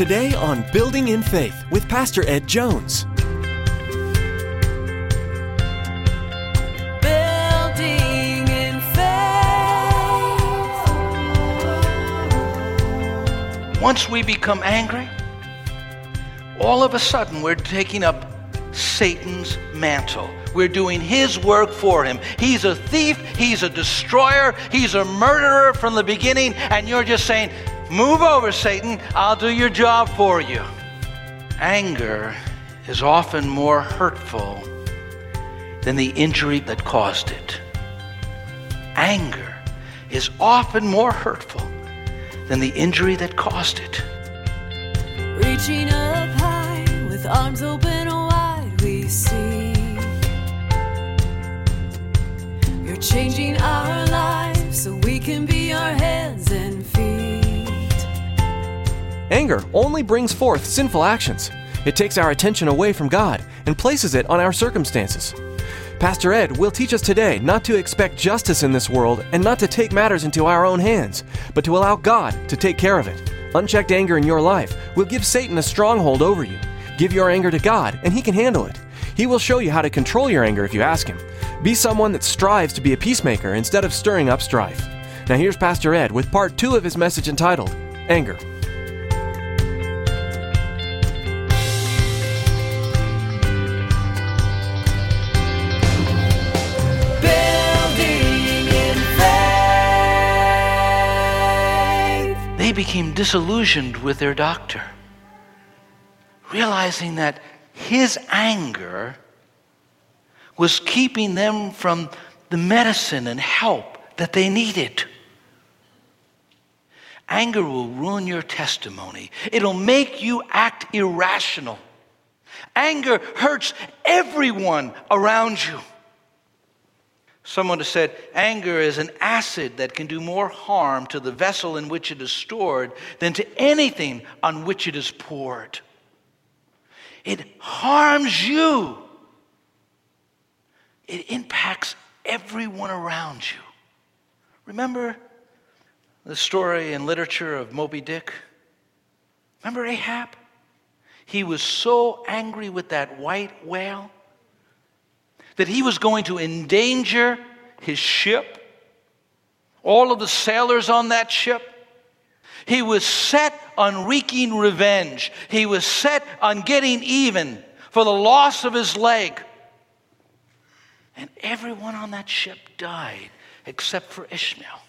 Today on Building in Faith with Pastor Ed Jones. Building in faith. Once we become angry, all of a sudden we're taking up Satan's mantle. We're doing his work for him. He's a thief, he's a destroyer, he's a murderer from the beginning, and you're just saying, Move over, Satan, I'll do your job for you. Anger is often more hurtful than the injury that caused it. Anger is often more hurtful than the injury that caused it. Reaching up high with arms open wide, we see. You're changing our lives Anger only brings forth sinful actions. It takes our attention away from God and places it on our circumstances. Pastor Ed will teach us today not to expect justice in this world and not to take matters into our own hands, but to allow God to take care of it. Unchecked anger in your life will give Satan a stronghold over you. Give your anger to God, and He can handle it. He will show you how to control your anger if you ask Him. Be someone that strives to be a peacemaker instead of stirring up strife. Now, here's Pastor Ed with part two of his message entitled Anger. Became disillusioned with their doctor, realizing that his anger was keeping them from the medicine and help that they needed. Anger will ruin your testimony. It'll make you act irrational. Anger hurts everyone around you. Someone has said anger is an acid that can do more harm to the vessel in which it is stored than to anything on which it is poured. It harms you, it impacts everyone around you. Remember the story in literature of Moby Dick? Remember Ahab? He was so angry with that white whale that he was going to endanger his ship, all of the sailors on that ship. He was set on wreaking revenge. He was set on getting even for the loss of his leg. And everyone on that ship died except for Ishmael.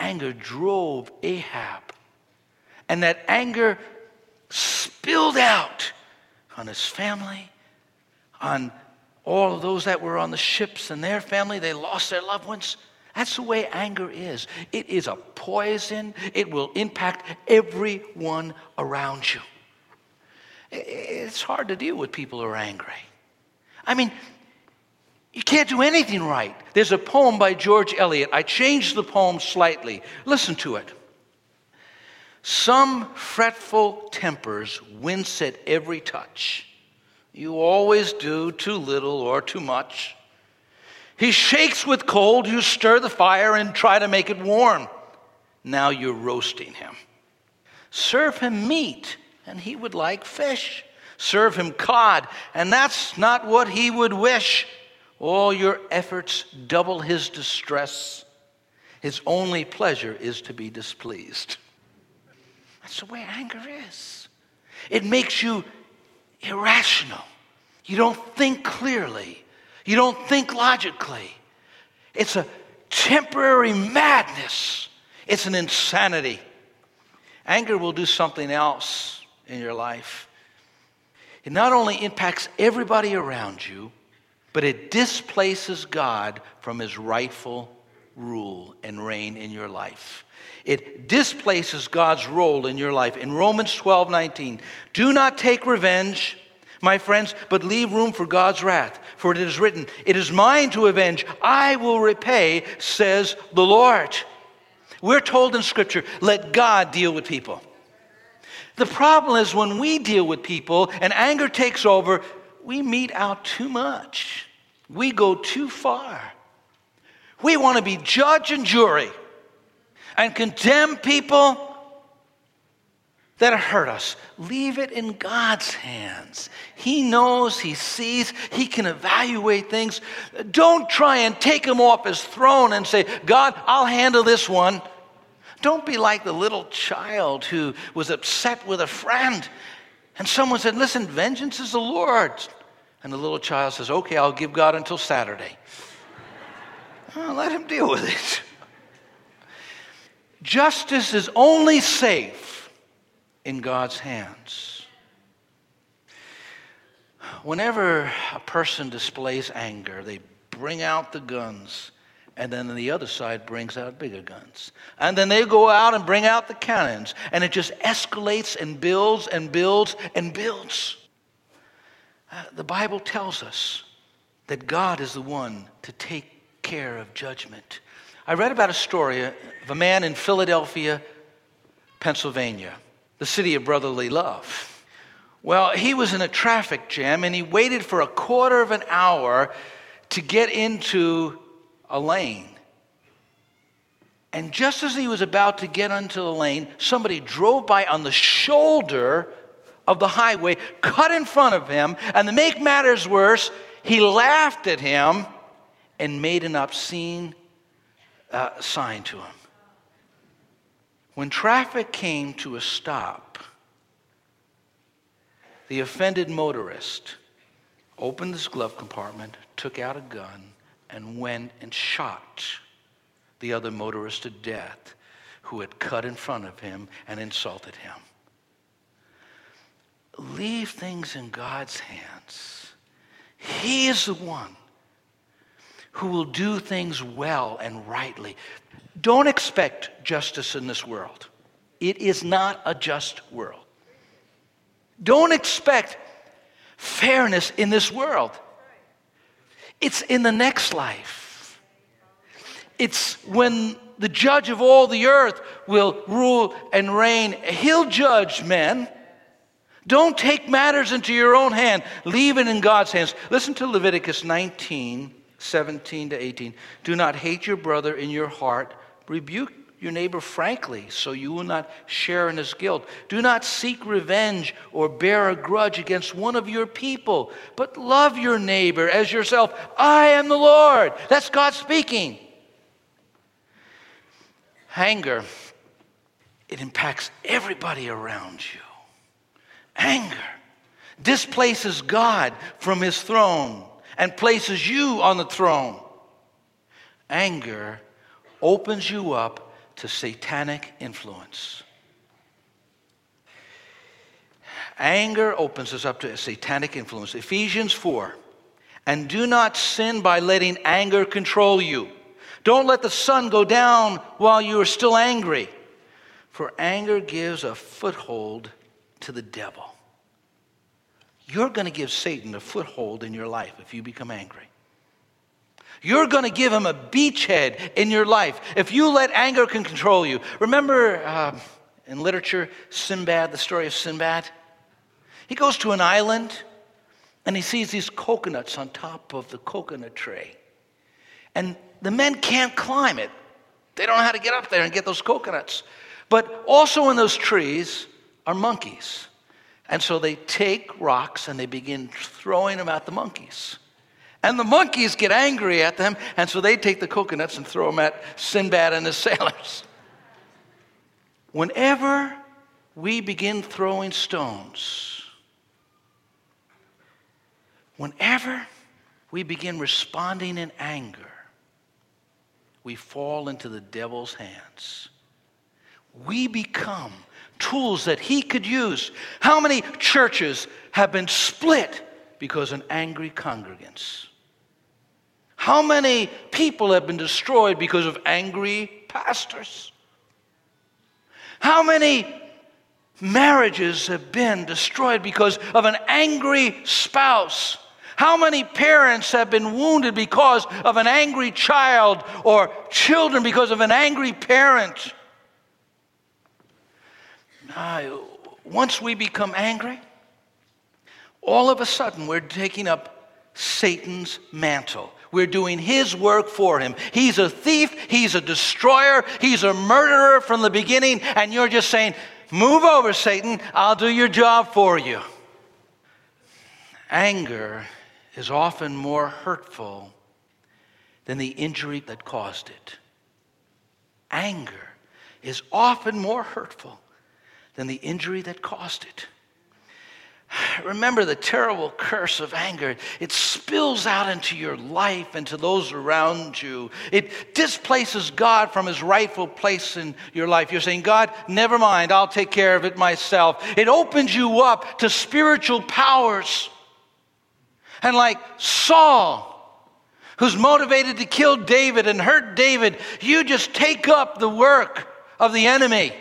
Anger drove Ahab, and that anger spilled out on his family on all of those that were on the ships and their family. They lost their loved ones. That's the way anger is. It is a poison, it will impact everyone around you. It's hard to deal with people who are angry. I mean, you can't do anything right. There's a poem by George Eliot. I changed the poem slightly. Listen to it. Some fretful tempers wince at every touch. You always do too little or too much. He shakes with cold, you stir the fire and try to make it warm. Now you're roasting him. Serve him meat, and he would like fish. Serve him cod, and that's not what he would wish. All your efforts double his distress. His only pleasure is to be displeased. That's the way anger is. It makes you irrational. You don't think clearly. You don't think logically. It's a temporary madness. It's an insanity. Anger will do something else in your life. It not only impacts everybody around you, but it displaces God from his rightful rule and reign in your life. It displaces God's role in your life. In Romans 12 19, do not take revenge, my friends, but leave room for God's wrath. For it is written, It is mine to avenge, I will repay, says the Lord. We're told in Scripture, let God deal with people. The problem is when we deal with people and anger takes over, we mete out too much. We go too far. We want to be judge and jury and condemn people that hurt us, leave it in God's hands. He knows, He sees, He can evaluate things. Don't try and take Him off His throne and say, God, I'll handle this one. Don't be like the little child who was upset with a friend and someone said, Listen, vengeance is the Lord's. And the little child says, Okay, I'll give God until Saturday. Let him deal with it. Justice is only safe in God's hands. Whenever a person displays anger, they bring out the guns, and then the other side brings out bigger guns. And then they go out and bring out the cannons, and it just escalates and builds and builds and builds. Uh, the Bible tells us that God is the one to take care of judgment. I read about a story of a man in Philadelphia, Pennsylvania, the city of brotherly love. Well, he was in a traffic jam and he waited for a quarter of an hour to get into a lane. And just as he was about to get into the lane, somebody drove by on the shoulder of the highway, cut in front of him, and to make matters worse, he laughed at him and made an obscene uh, sign to him. When traffic came to a stop, the offended motorist opened his glove compartment, took out a gun, and went and shot the other motorist to death who had cut in front of him and insulted him. Leave things in God's hands. He is the one who will do things well and rightly. Don't expect justice in this world. It is not a just world. Don't expect fairness in this world. It's in the next life. It's when the judge of all the earth will rule and reign. He'll judge men. Don't take matters into your own hand. Leave it in God's hands. Listen to Leviticus 19, 17 to 18. Do not hate your brother in your heart. Rebuke your neighbor frankly, so you will not share in his guilt. Do not seek revenge or bear a grudge against one of your people, but love your neighbor as yourself. I am the Lord. That's God speaking. Anger, it impacts everybody around you. Anger displaces God from his throne and places you on the throne. Anger opens you up to satanic influence. Anger opens us up to satanic influence. Ephesians 4. And do not sin by letting anger control you. Don't let the sun go down while you are still angry, for anger gives a foothold to the devil. You're going to give Satan a foothold in your life if you become angry. You're going to give him a beachhead in your life if you let anger can control you. Remember uh, in literature, Sinbad, the story of Sinbad? He goes to an island and he sees these coconuts on top of the coconut tree. And the men can't climb it. They don't know how to get up there and get those coconuts. But also in those trees are monkeys. And so they take rocks and they begin throwing them at the monkeys. And the monkeys get angry at them, and so they take the coconuts and throw them at Sinbad and his sailors. Whenever we begin throwing stones, whenever we begin responding in anger, we fall into the devil's hands. We become tools that he could use. How many churches have been split because of angry congregants? How many people have been destroyed because of angry pastors? How many marriages have been destroyed because of an angry spouse? How many parents have been wounded because of an angry child or children because of an angry parent? Once we become angry, all of a sudden we're taking up Satan's mantle. We're doing his work for him. He's a thief, he's a destroyer, he's a murderer from the beginning, and you're just saying, Move over, Satan. I'll do your job for you. Anger is often more hurtful than the injury that caused it. Anger is often more hurtful than the injury that caused it. Remember the terrible curse of anger. It spills out into your life and to those around you. It displaces God from his rightful place in your life. You're saying, God, never mind, I'll take care of it myself. It opens you up to spiritual powers. And like Saul, who's motivated to kill David and hurt David, you just take up the work of the enemy.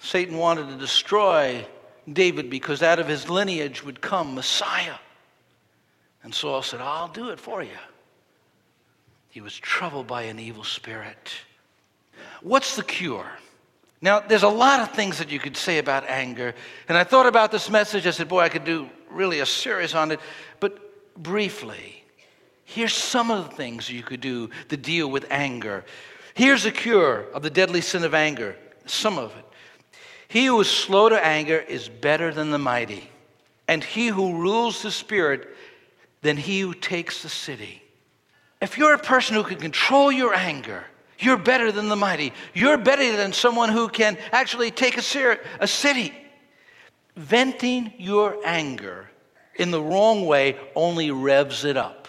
Satan wanted to destroy David because out of his lineage would come Messiah. And Saul said, I'll do it for you. He was troubled by an evil spirit. What's the cure? Now, there's a lot of things that you could say about anger. And I thought about this message. I said, boy, I could do really a series on it. But briefly, here's some of the things you could do to deal with anger. Here's a cure of the deadly sin of anger, some of it. He who is slow to anger is better than the mighty, and he who rules the spirit than he who takes the city. If you're a person who can control your anger, you're better than the mighty. You're better than someone who can actually take a, a city. Venting your anger in the wrong way only revs it up.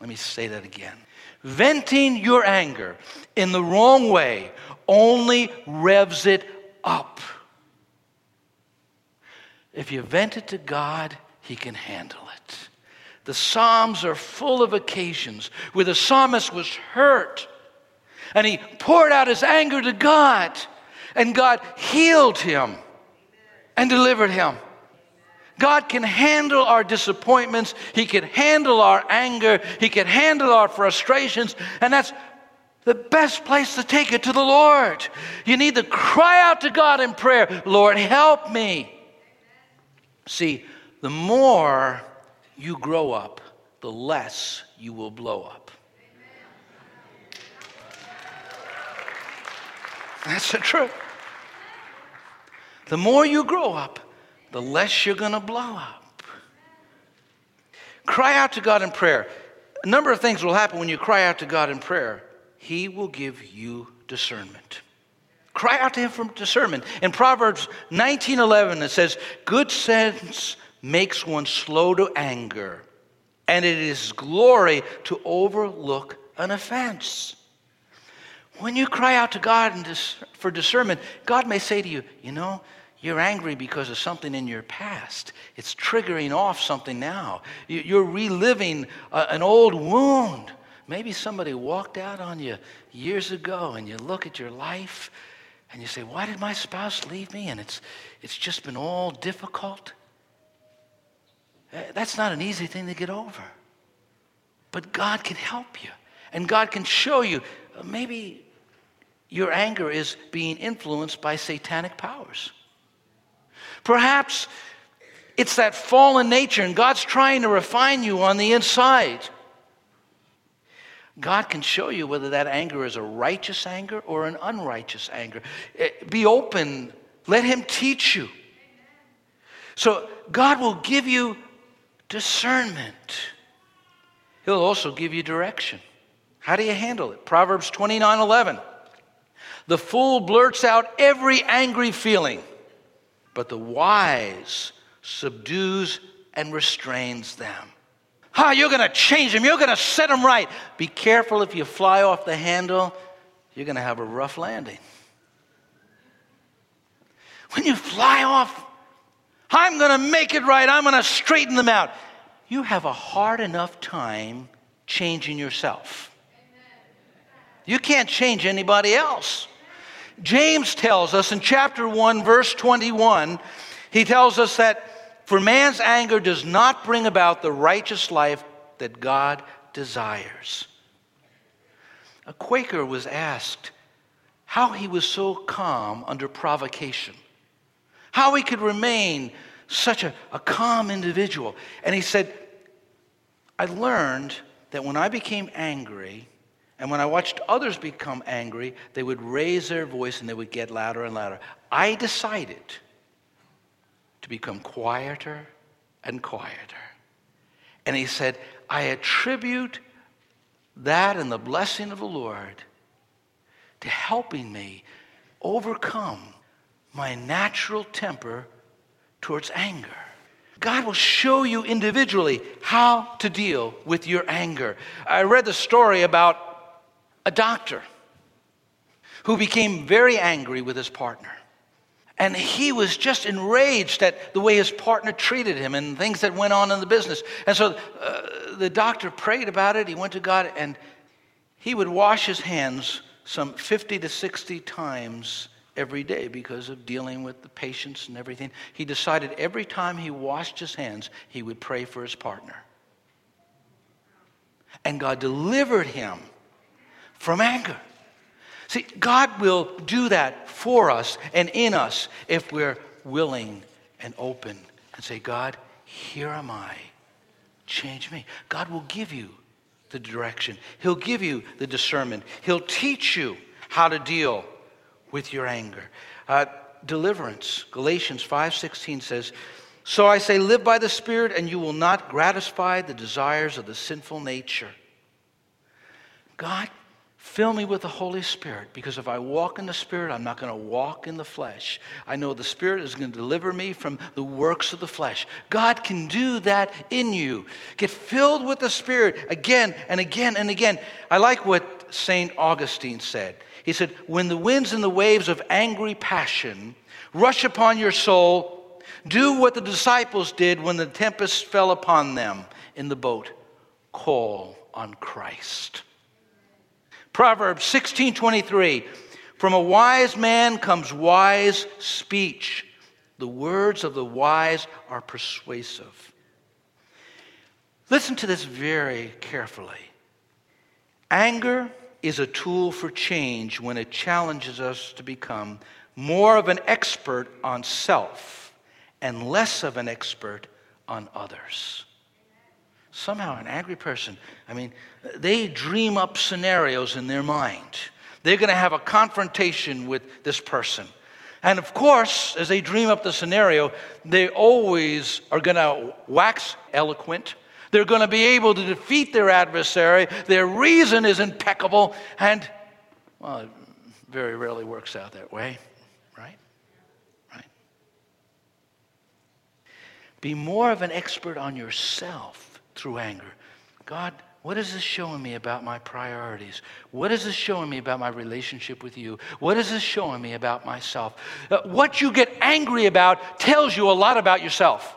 Let me say that again. Venting your anger in the wrong way only revs it up. If you vent it to God, He can handle it. The Psalms are full of occasions where the psalmist was hurt and he poured out his anger to God, and God healed him and delivered him. God can handle our disappointments. He can handle our anger. He can handle our frustrations. And that's the best place to take it to the Lord. You need to cry out to God in prayer Lord, help me. See, the more you grow up, the less you will blow up. That's the truth. The more you grow up, the less you're going to blow up. Cry out to God in prayer. A number of things will happen when you cry out to God in prayer. He will give you discernment. Cry out to him for discernment. In Proverbs 19:11 it says, "Good sense makes one slow to anger, and it is glory to overlook an offense." When you cry out to God for discernment, God may say to you, "You know, you're angry because of something in your past. It's triggering off something now. You're reliving uh, an old wound." Maybe somebody walked out on you years ago and you look at your life and you say, Why did my spouse leave me? And it's, it's just been all difficult. Eh, that's not an easy thing to get over. But God can help you. And God can show you uh, maybe your anger is being influenced by satanic powers. Perhaps it's that fallen nature, and God's trying to refine you on the inside. God can show you whether that anger is a righteous anger or an unrighteous anger. Eh, be open, let Him teach you. So, God will give you discernment, He'll also give you direction. How do you handle it? Proverbs 29 11. The fool blurts out every angry feeling, but the wise subdues and restrains them. Ah, you're going to change them. You're going to set them right. Be careful if you fly off the handle, you're going to have a rough landing. When you fly off, I'm going to make it right. I'm going to straighten them out. You have a hard enough time changing yourself. You can't change anybody else. James tells us in chapter 1, verse 21, he tells us that for man's anger does not bring about the righteous life that God desires. A Quaker was asked how he was so calm under provocation, how he could remain such a, a calm individual. And he said, I learned that when I became angry And when I watched others become angry, they would raise their voice and they would get louder and louder. I decided to become quieter and quieter. And he said, I attribute that and the blessing of the Lord to helping me overcome my natural temper towards anger. God will show you individually how to deal with your anger. I read the story about a doctor who became very angry with his partner. And he was just enraged at the way his partner treated him and things that went on in the business. And so uh, the doctor prayed about it. He went to God and he would wash his hands some 50 to 60 times every day because of dealing with the patients and everything. He decided every time he washed his hands, he would pray for his partner. And God delivered him from anger. See, God will do that for us and in us if we're willing and open and say, God, here am I. Change me. God will give you the direction, He'll give you the discernment, He'll teach you how to deal with your anger. Uh, deliverance. Galatians 5:16 says, "So I say live by the Spirit and you will not gratify the desires of the sinful nature." God Fill me with the Holy Spirit because if I walk in the Spirit, I'm not going to walk in the flesh. I know the Spirit is going to deliver me from the works of the flesh. God can do that in you. Get filled with the Spirit again and again and again. I like what St. Augustine said. He said, When the winds and the waves of angry passion rush upon your soul, do what the disciples did when the tempest fell upon them in the boat call on Christ. Proverbs 16:23 From a wise man comes wise speech. The words of the wise are persuasive. Listen to this very carefully. Anger is a tool for change when it challenges us to become more of an expert on self and less of an expert on others. Somehow, an angry person, I mean, they dream up scenarios in their mind. They're going to have a confrontation with this person. And of course, as they dream up the scenario, they always are going to wax eloquent. They're going to be able to defeat their adversary. Their reason is impeccable. And, well, it very rarely works out that way, right? Right? Be more of an expert on yourself through anger. God, what is this showing me about my priorities? What is this showing me about my relationship with you? What is this showing me about myself? Uh, what you get angry about tells you a lot about yourself.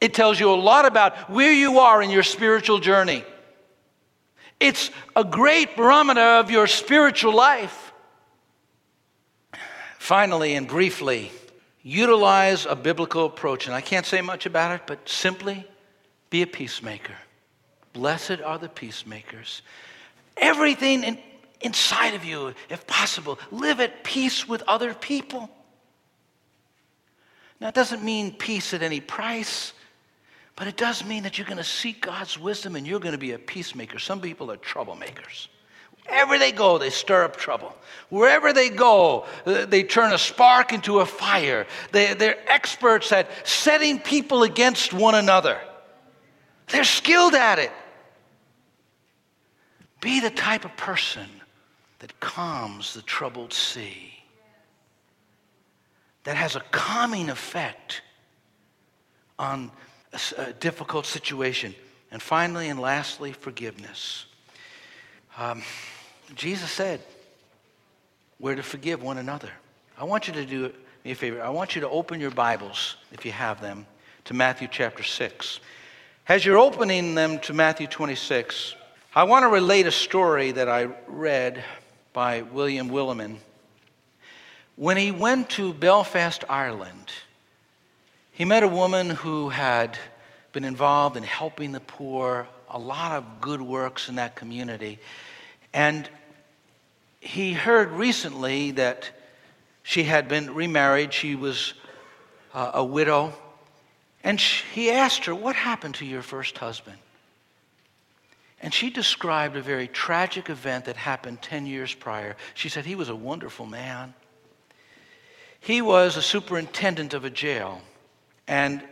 It tells you a lot about where you are in your spiritual journey. It's a great barometer of your spiritual life. Finally and briefly, utilize a biblical approach. And I can't say much about it, but simply be a peacemaker. Blessed are the peacemakers. Everything in, inside of you, if possible, live at peace with other people. Now, it doesn't mean peace at any price, but it does mean that you're going to seek God's wisdom and you're going to be a peacemaker. Some people are troublemakers. Wherever they go, they stir up trouble. Wherever they go, uh, they turn a spark into a fire. They, they're experts at setting people against one another. They're skilled at it. Be the type of person that calms the troubled sea, that has a calming effect on a, difficult situation. And finally and lastly, forgiveness. Um, Jesus said, we're to forgive one another. I want you to do me a favor. I want you to open your Bibles, if you have them, to Matthew chapter 6. As you're opening them to Matthew 26, I want to relate a story that I read by William Willimon. When he went to Belfast, Ireland, he met a woman who had been involved in helping the poor, a lot of good works in that community. And he heard recently that she had been remarried, she was uh, a widow and she, he asked her, What happened to your first husband? And she described a very tragic event that happened 10 years prior. She said he was a wonderful man. He was a superintendent of a jail. And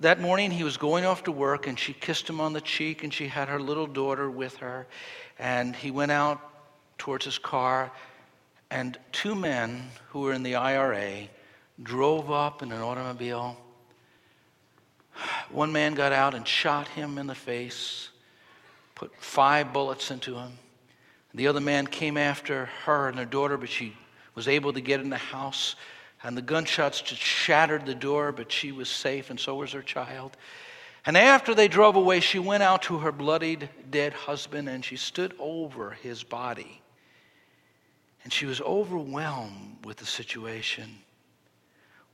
that morning he was going off to work and she kissed him on the cheek and she had her little daughter with her. And he went out towards his car and two men who were in the IRA drove up in an automobile. One man got out and shot him in the face put five bullets into him. The other man came after her and her daughter, but she was able to get in the house. And the gunshots just shattered the door, but she was safe, and so was her child. And after they drove away, she went out to her bloodied, dead husband and she stood over his body. And she was overwhelmed with the situation.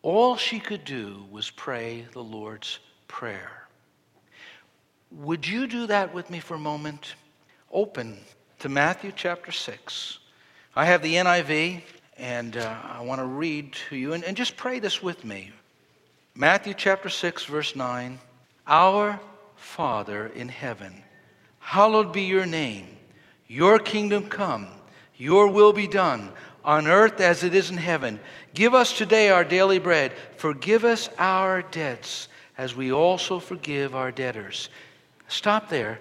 All she could do was pray the Lord's Prayer. Would you do that with me for a moment? Open to Matthew chapter 6. I have the NIV, and uh, I want to read to you, and, and just pray this with me. Matthew chapter 6, verse 9. Our Father in heaven, hallowed be your name. Your kingdom come, your will be done, on earth as it is in heaven. Give us today our daily bread. Forgive us our debts, as we also forgive our debtors Stop there.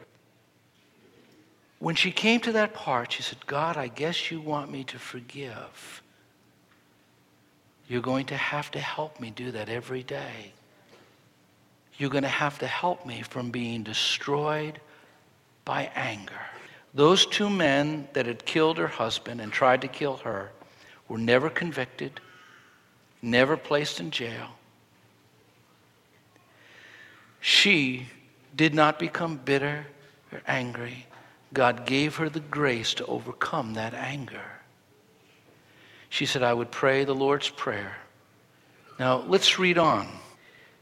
When she came to that part, she said, God, I guess you want me to forgive. You're going to have to help me do that every day. You're going to have to help me from being destroyed by anger. Those two men that had killed her husband and tried to kill her were never convicted, never placed in jail. She did not become bitter or angry. God gave her the grace to overcome that anger. She said, I would pray the Lord's Prayer. Now, let's read on.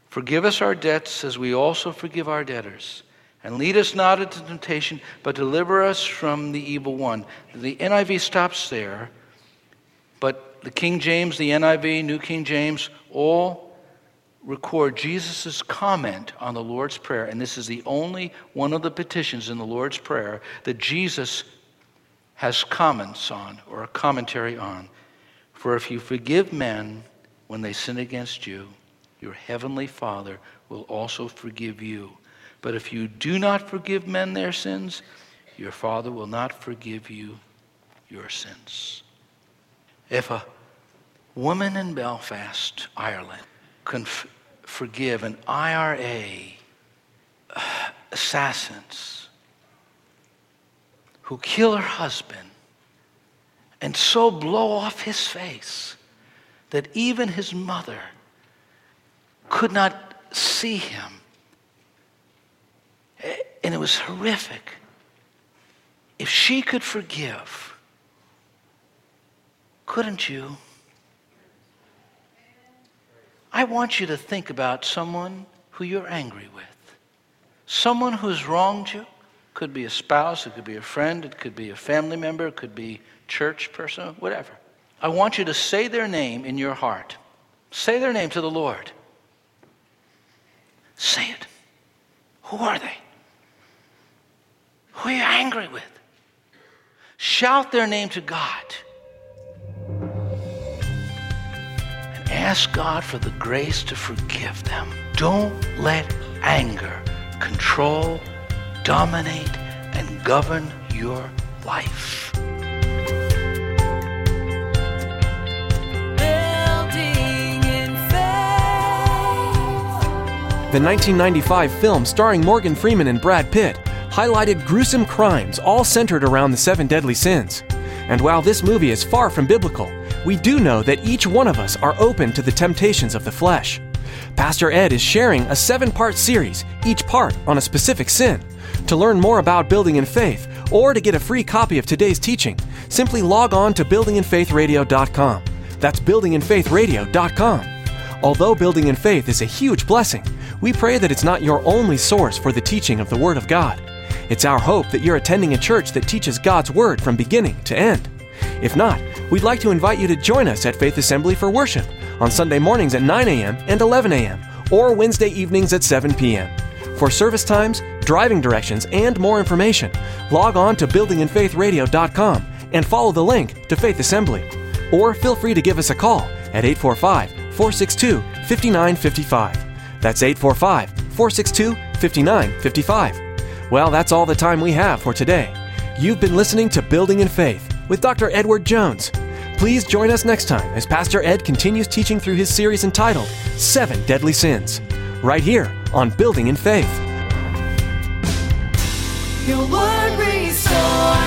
Forgive us our debts as we also forgive our debtors. And lead us not into temptation, but deliver us from the evil one. The NIV stops there, but the King James, the NIV, New King James, all record Jesus' comment on the Lord's Prayer, and this is the only one of the petitions in the Lord's Prayer that Jesus has comments on or a commentary on. For if you forgive men when they sin against you, your heavenly Father will also forgive you. But if you do not forgive men their sins, your Father will not forgive you your sins. If a woman in Belfast, Ireland, conf- forgive an IRA uh, assassins who kill her husband and so blow off his face that even his mother could not see him. And it was horrific. If she could forgive, couldn't you? I want you to think about someone who you're angry with. Someone who's wronged you. Could be a spouse, it could be a friend, it could be a family member, it could be church person, whatever. I want you to say their name in your heart. Say their name to the Lord. Say it. Who are they? Who are you angry with? Shout their name to God. Ask God for the grace to forgive them. Don't let anger control, dominate, and govern your life. The 1995 film starring Morgan Freeman and Brad Pitt highlighted gruesome crimes all centered around the seven deadly sins. And while this movie is far from biblical, we do know that each one of us are open to the temptations of the flesh. Pastor Ed is sharing a seven part series, each part on a specific sin. To learn more about Building in Faith or to get a free copy of today's teaching, simply log on to buildinginfaithradio.com. That's buildinginfaithradio.com. Although Building in Faith is a huge blessing, we pray that it's not your only source for the teaching of the Word of God. It's our hope that you're attending a church that teaches God's Word from beginning to end. If not, we'd like to invite you to join us at Faith Assembly for worship on Sunday mornings at 9 a.m. and 11 a.m., or Wednesday evenings at 7 p.m. For service times, driving directions, and more information, log on to buildinginfaithradio.com and follow the link to Faith Assembly. Or feel free to give us a call at 845 462 5955. That's 845 462 5955. Well, that's all the time we have for today. You've been listening to Building in Faith with Dr. Edward Jones. Please join us next time as Pastor Ed continues teaching through his series entitled Seven Deadly Sins, right here on Building in Faith. Your word restores.